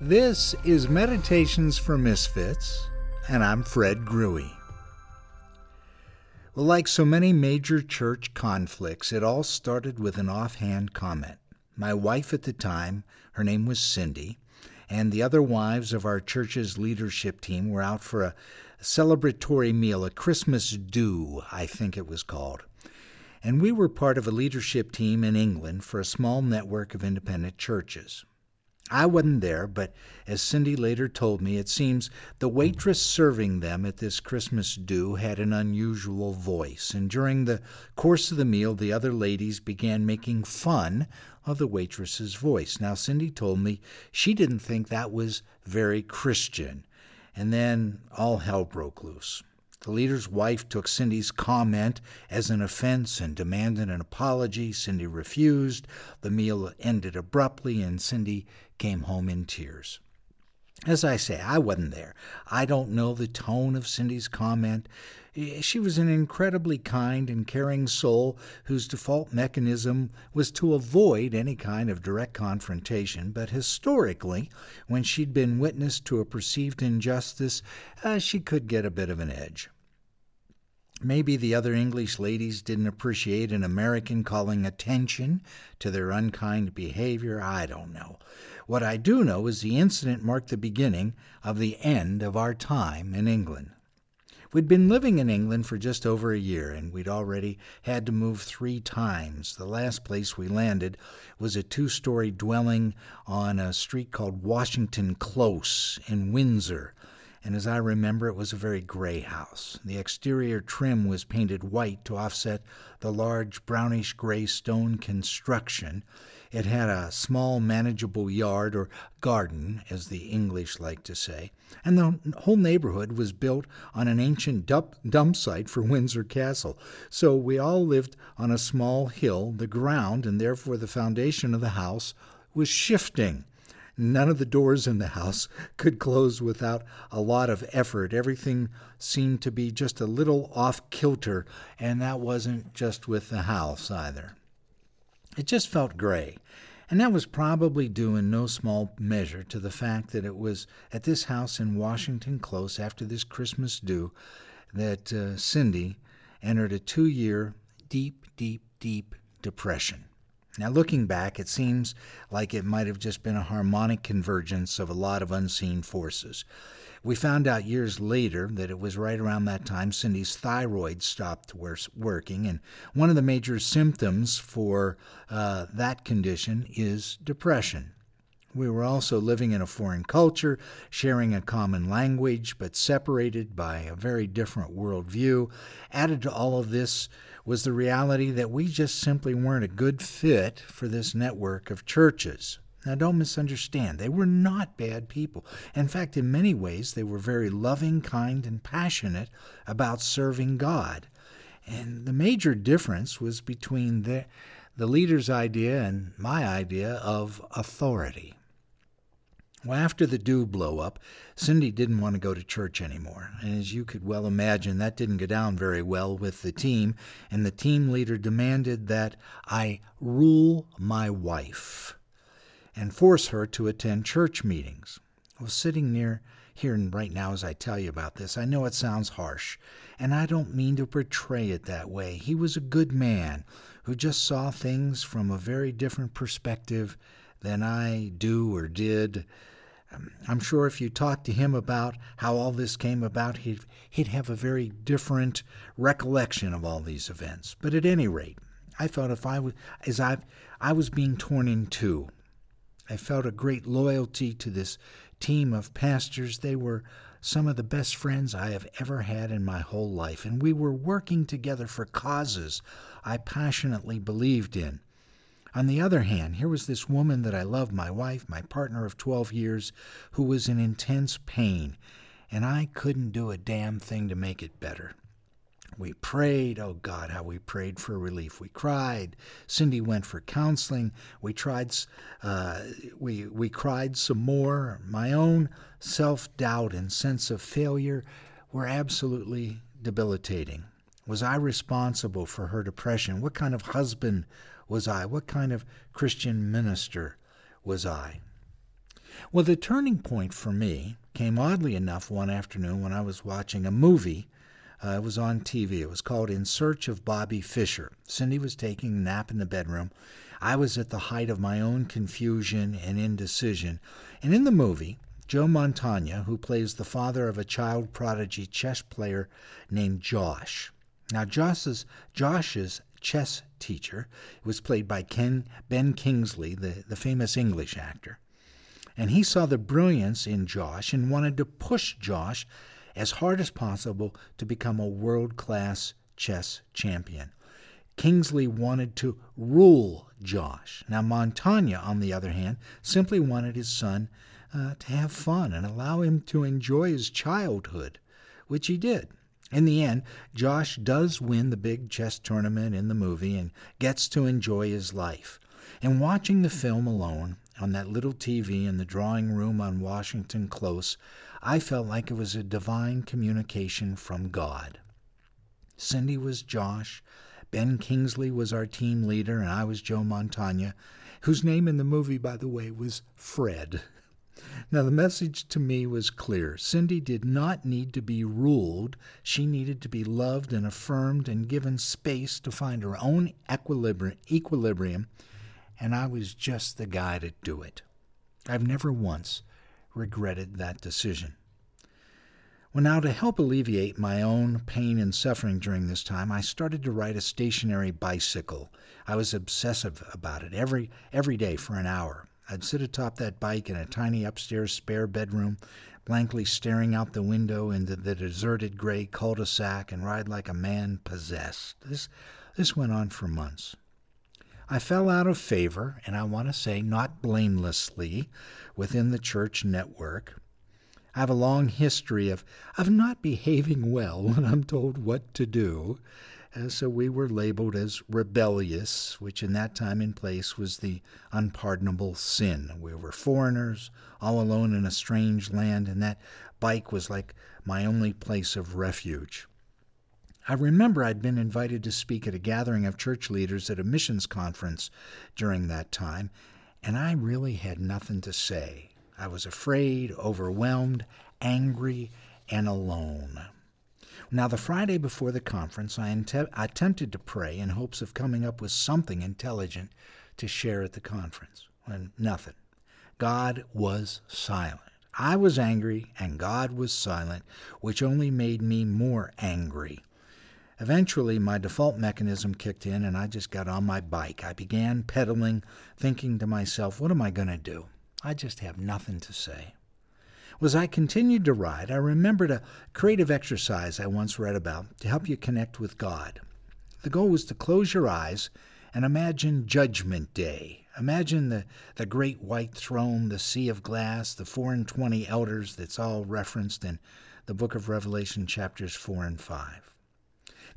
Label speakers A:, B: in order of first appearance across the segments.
A: This is Meditations for Misfits, and I'm Fred Grewe. Well, like so many major church conflicts, it all started with an offhand comment. My wife at the time, her name was Cindy, and the other wives of our church's leadership team were out for a celebratory meal, a Christmas do, I think it was called. And we were part of a leadership team in England for a small network of independent churches. I wasn't there, but as Cindy later told me, it seems the hmm. waitress serving them at this Christmas do had an unusual voice, and during the course of the meal, the other ladies began making fun of the waitress's voice. Now, Cindy told me she didn't think that was very Christian, and then all hell broke loose. The leader's wife took Cindy's comment as an offense and demanded an apology. Cindy refused. The meal ended abruptly, and Cindy came home in tears. As I say, I wasn't there. I don't know the tone of Cindy's comment. She was an incredibly kind and caring soul whose default mechanism was to avoid any kind of direct confrontation, but historically, when she'd been witness to a perceived injustice, uh, she could get a bit of an edge. Maybe the other English ladies didn't appreciate an American calling attention to their unkind behavior. I don't know. What I do know is the incident marked the beginning of the end of our time in England. We'd been living in England for just over a year, and we'd already had to move three times. The last place we landed was a two story dwelling on a street called Washington Close in Windsor and as I remember, it was a very gray house. The exterior trim was painted white to offset the large brownish gray stone construction. It had a small, manageable yard, or garden, as the English like to say, and the whole neighborhood was built on an ancient dump, dump site for Windsor Castle. So we all lived on a small hill. The ground, and therefore the foundation of the house, was shifting. None of the doors in the house could close without a lot of effort. Everything seemed to be just a little off kilter, and that wasn't just with the house either. It just felt gray. And that was probably due in no small measure to the fact that it was at this house in Washington Close after this Christmas do that uh, Cindy entered a two year deep, deep, deep depression. Now, looking back, it seems like it might have just been a harmonic convergence of a lot of unseen forces. We found out years later that it was right around that time Cindy's thyroid stopped working, and one of the major symptoms for uh, that condition is depression. We were also living in a foreign culture, sharing a common language, but separated by a very different worldview. Added to all of this was the reality that we just simply weren't a good fit for this network of churches. Now, don't misunderstand. They were not bad people. In fact, in many ways, they were very loving, kind, and passionate about serving God. And the major difference was between the, the leader's idea and my idea of authority. Well, after the do blow up, Cindy didn't want to go to church anymore. And as you could well imagine, that didn't go down very well with the team. And the team leader demanded that I rule my wife and force her to attend church meetings. Was sitting near here and right now as I tell you about this. I know it sounds harsh, and I don't mean to portray it that way. He was a good man who just saw things from a very different perspective than I do or did. Um, I'm sure if you talked to him about how all this came about, he'd, he'd have a very different recollection of all these events. But at any rate, I felt if I was, as I, I was being torn in two. I felt a great loyalty to this team of pastors. They were some of the best friends I have ever had in my whole life, and we were working together for causes I passionately believed in. On the other hand, here was this woman that I loved, my wife, my partner of 12 years, who was in intense pain, and I couldn't do a damn thing to make it better. We prayed, oh God, how we prayed for relief. We cried. Cindy went for counseling. We tried, uh, we we cried some more. My own self doubt and sense of failure were absolutely debilitating. Was I responsible for her depression? What kind of husband was I? What kind of Christian minister was I? Well, the turning point for me came oddly enough one afternoon when I was watching a movie. Uh, it was on TV. It was called In Search of Bobby Fischer. Cindy was taking a nap in the bedroom. I was at the height of my own confusion and indecision. And in the movie, Joe Mantegna, who plays the father of a child prodigy chess player named Josh. Now, Josh's, Josh's chess teacher It was played by Ken, Ben Kingsley, the, the famous English actor. And he saw the brilliance in Josh and wanted to push Josh as hard as possible to become a world class chess champion. Kingsley wanted to rule Josh. Now, Mantegna, on the other hand, simply wanted his son uh, to have fun and allow him to enjoy his childhood, which he did. In the end, Josh does win the big chess tournament in the movie and gets to enjoy his life. And watching the film alone on that little TV in the drawing room on Washington Close, I felt like it was a divine communication from God. Cindy was Josh, Ben Kingsley was our team leader, and I was Joe Mantegna, whose name in the movie, by the way, was Fred. Now, the message to me was clear. Cindy did not need to be ruled. She needed to be loved and affirmed and given space to find her own equilibrium, and I was just the guy to do it. I've never once regretted that decision. Well, now, to help alleviate my own pain and suffering during this time, I started to ride a stationary bicycle. I was obsessive about it every, every day for an hour. I'd sit atop that bike in a tiny upstairs spare bedroom, blankly staring out the window into the deserted gray cul-de-sac and ride like a man possessed. This, this went on for months. I fell out of favor, and I want to say not blamelessly, within the church network. I have a long history of, of not behaving well when I'm told what to do. And so we were labeled as rebellious, which in that time and place was the unpardonable sin. We were foreigners, all alone in a strange land, and that bike was like my only place of refuge. I remember I'd been invited to speak at a gathering of church leaders at a missions conference during that time, and I really had nothing to say. I was afraid, overwhelmed, angry, and alone. Now, the Friday before the conference, I, int- I attempted to pray in hopes of coming up with something intelligent to share at the conference. And nothing. God was silent. I was angry, and God was silent, which only made me more angry. Eventually, my default mechanism kicked in, and I just got on my bike. I began pedaling, thinking to myself, what am I going to do? I just have nothing to say. As I continued to ride, I remembered a creative exercise I once read about to help you connect with God. The goal was to close your eyes and imagine Judgment Day. Imagine the, the great white throne, the sea of glass, the four and twenty elders that's all referenced in the book of Revelation, chapters 4 and 5.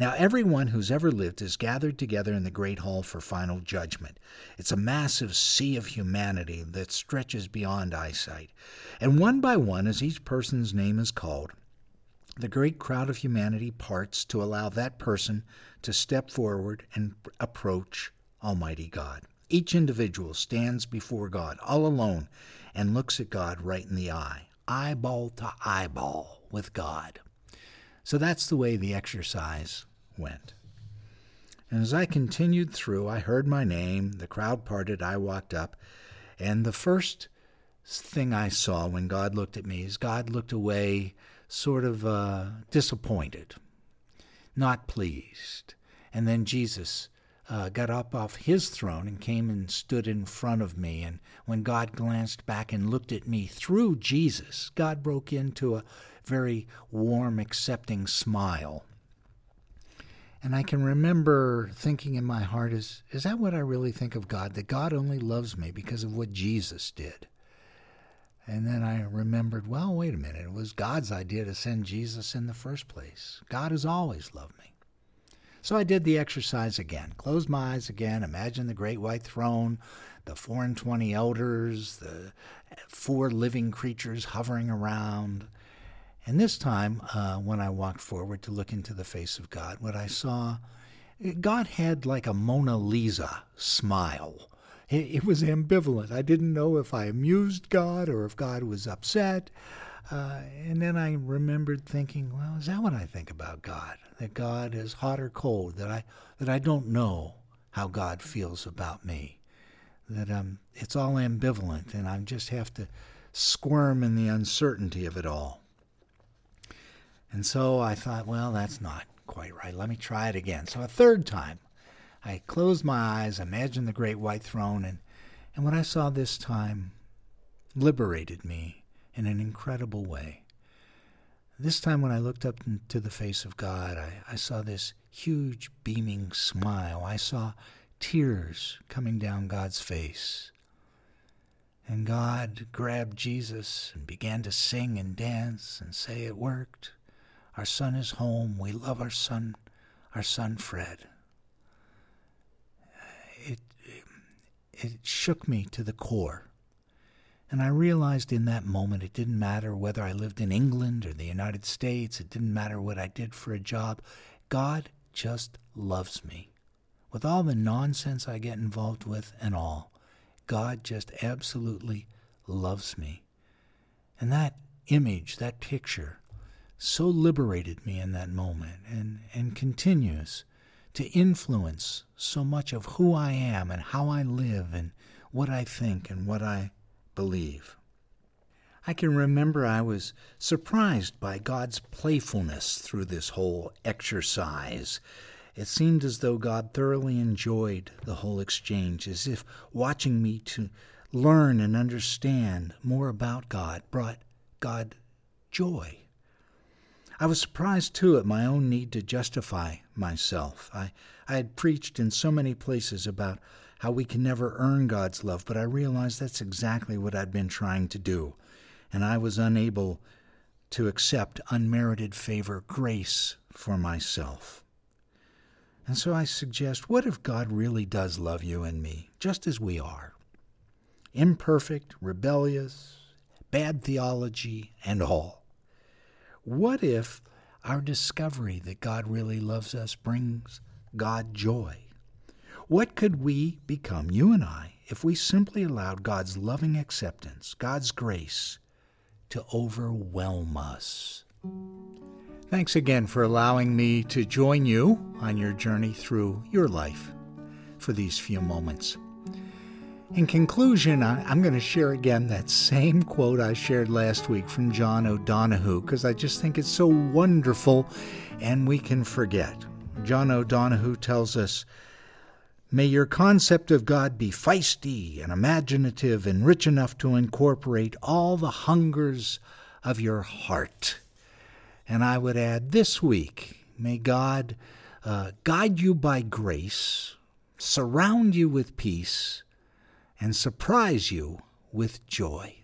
A: Now, everyone who's ever lived is gathered together in the great hall for final judgment. It's a massive sea of humanity that stretches beyond eyesight. And one by one, as each person's name is called, the great crowd of humanity parts to allow that person to step forward and approach Almighty God. Each individual stands before God all alone and looks at God right in the eye, eyeball to eyeball with God. So that's the way the exercise went. And as I continued through, I heard my name, the crowd parted, I walked up, and the first thing I saw when God looked at me is God looked away, sort of uh, disappointed, not pleased. And then Jesus uh, got up off his throne and came and stood in front of me. And when God glanced back and looked at me through Jesus, God broke into a very warm, accepting smile. And I can remember thinking in my heart, is, is that what I really think of God? That God only loves me because of what Jesus did. And then I remembered, well, wait a minute. It was God's idea to send Jesus in the first place. God has always loved me. So I did the exercise again. Closed my eyes again. Imagine the great white throne, the four and twenty elders, the four living creatures hovering around. And this time, uh, when I walked forward to look into the face of God, what I saw, God had like a Mona Lisa smile. it, it was ambivalent. I didn't know if I amused God or if God was upset. Uh, and then I remembered thinking, well, is that what I think about God? That God is hot or cold? That I that I don't know how God feels about me? That um, it's all ambivalent, and I just have to squirm in the uncertainty of it all. And so I thought, well, that's not quite right. Let me try it again. So a third time, I closed my eyes, imagined the great white throne, and, and what I saw this time liberated me in an incredible way. This time, when I looked up into the face of God, I, I saw this huge beaming smile. I saw tears coming down God's face. And God grabbed Jesus and began to sing and dance and say, It worked. Our son is home. We love our son, our son Fred. It, it shook me to the core. And I realized in that moment it didn't matter whether I lived in England or the United States, it didn't matter what I did for a job. God just loves me. With all the nonsense I get involved with and all, God just absolutely loves me. And that image, that picture, so liberated me in that moment and, and continues to influence so much of who I am and how I live and what I think and what I believe. I can remember I was surprised by God's playfulness through this whole exercise. It seemed as though God thoroughly enjoyed the whole exchange, as if watching me to learn and understand more about God brought God joy. I was surprised, too, at my own need to justify myself. I, I had preached in so many places about how we can never earn God's love, but I realized that's exactly what I'd been trying to do, and I was unable to accept unmerited favor, grace for myself. And so I suggest what if God really does love you and me, just as we are? Imperfect, rebellious, bad theology, and all. What if our discovery that God really loves us brings God joy? What could we become, you and I, if we simply allowed God's loving acceptance, God's grace, to overwhelm us? Thanks again for allowing me to join you on your journey through your life for these few moments. In conclusion, I, am going to share again that same quote I shared last week from John O'Donohue because I just think it's so wonderful and we can forget. John O'Donohue tells us, May your concept of God be feisty and imaginative and rich enough to incorporate all the hungers of your heart. And I would add this week, may God uh, guide you by grace, surround you with peace, and surprise you with joy.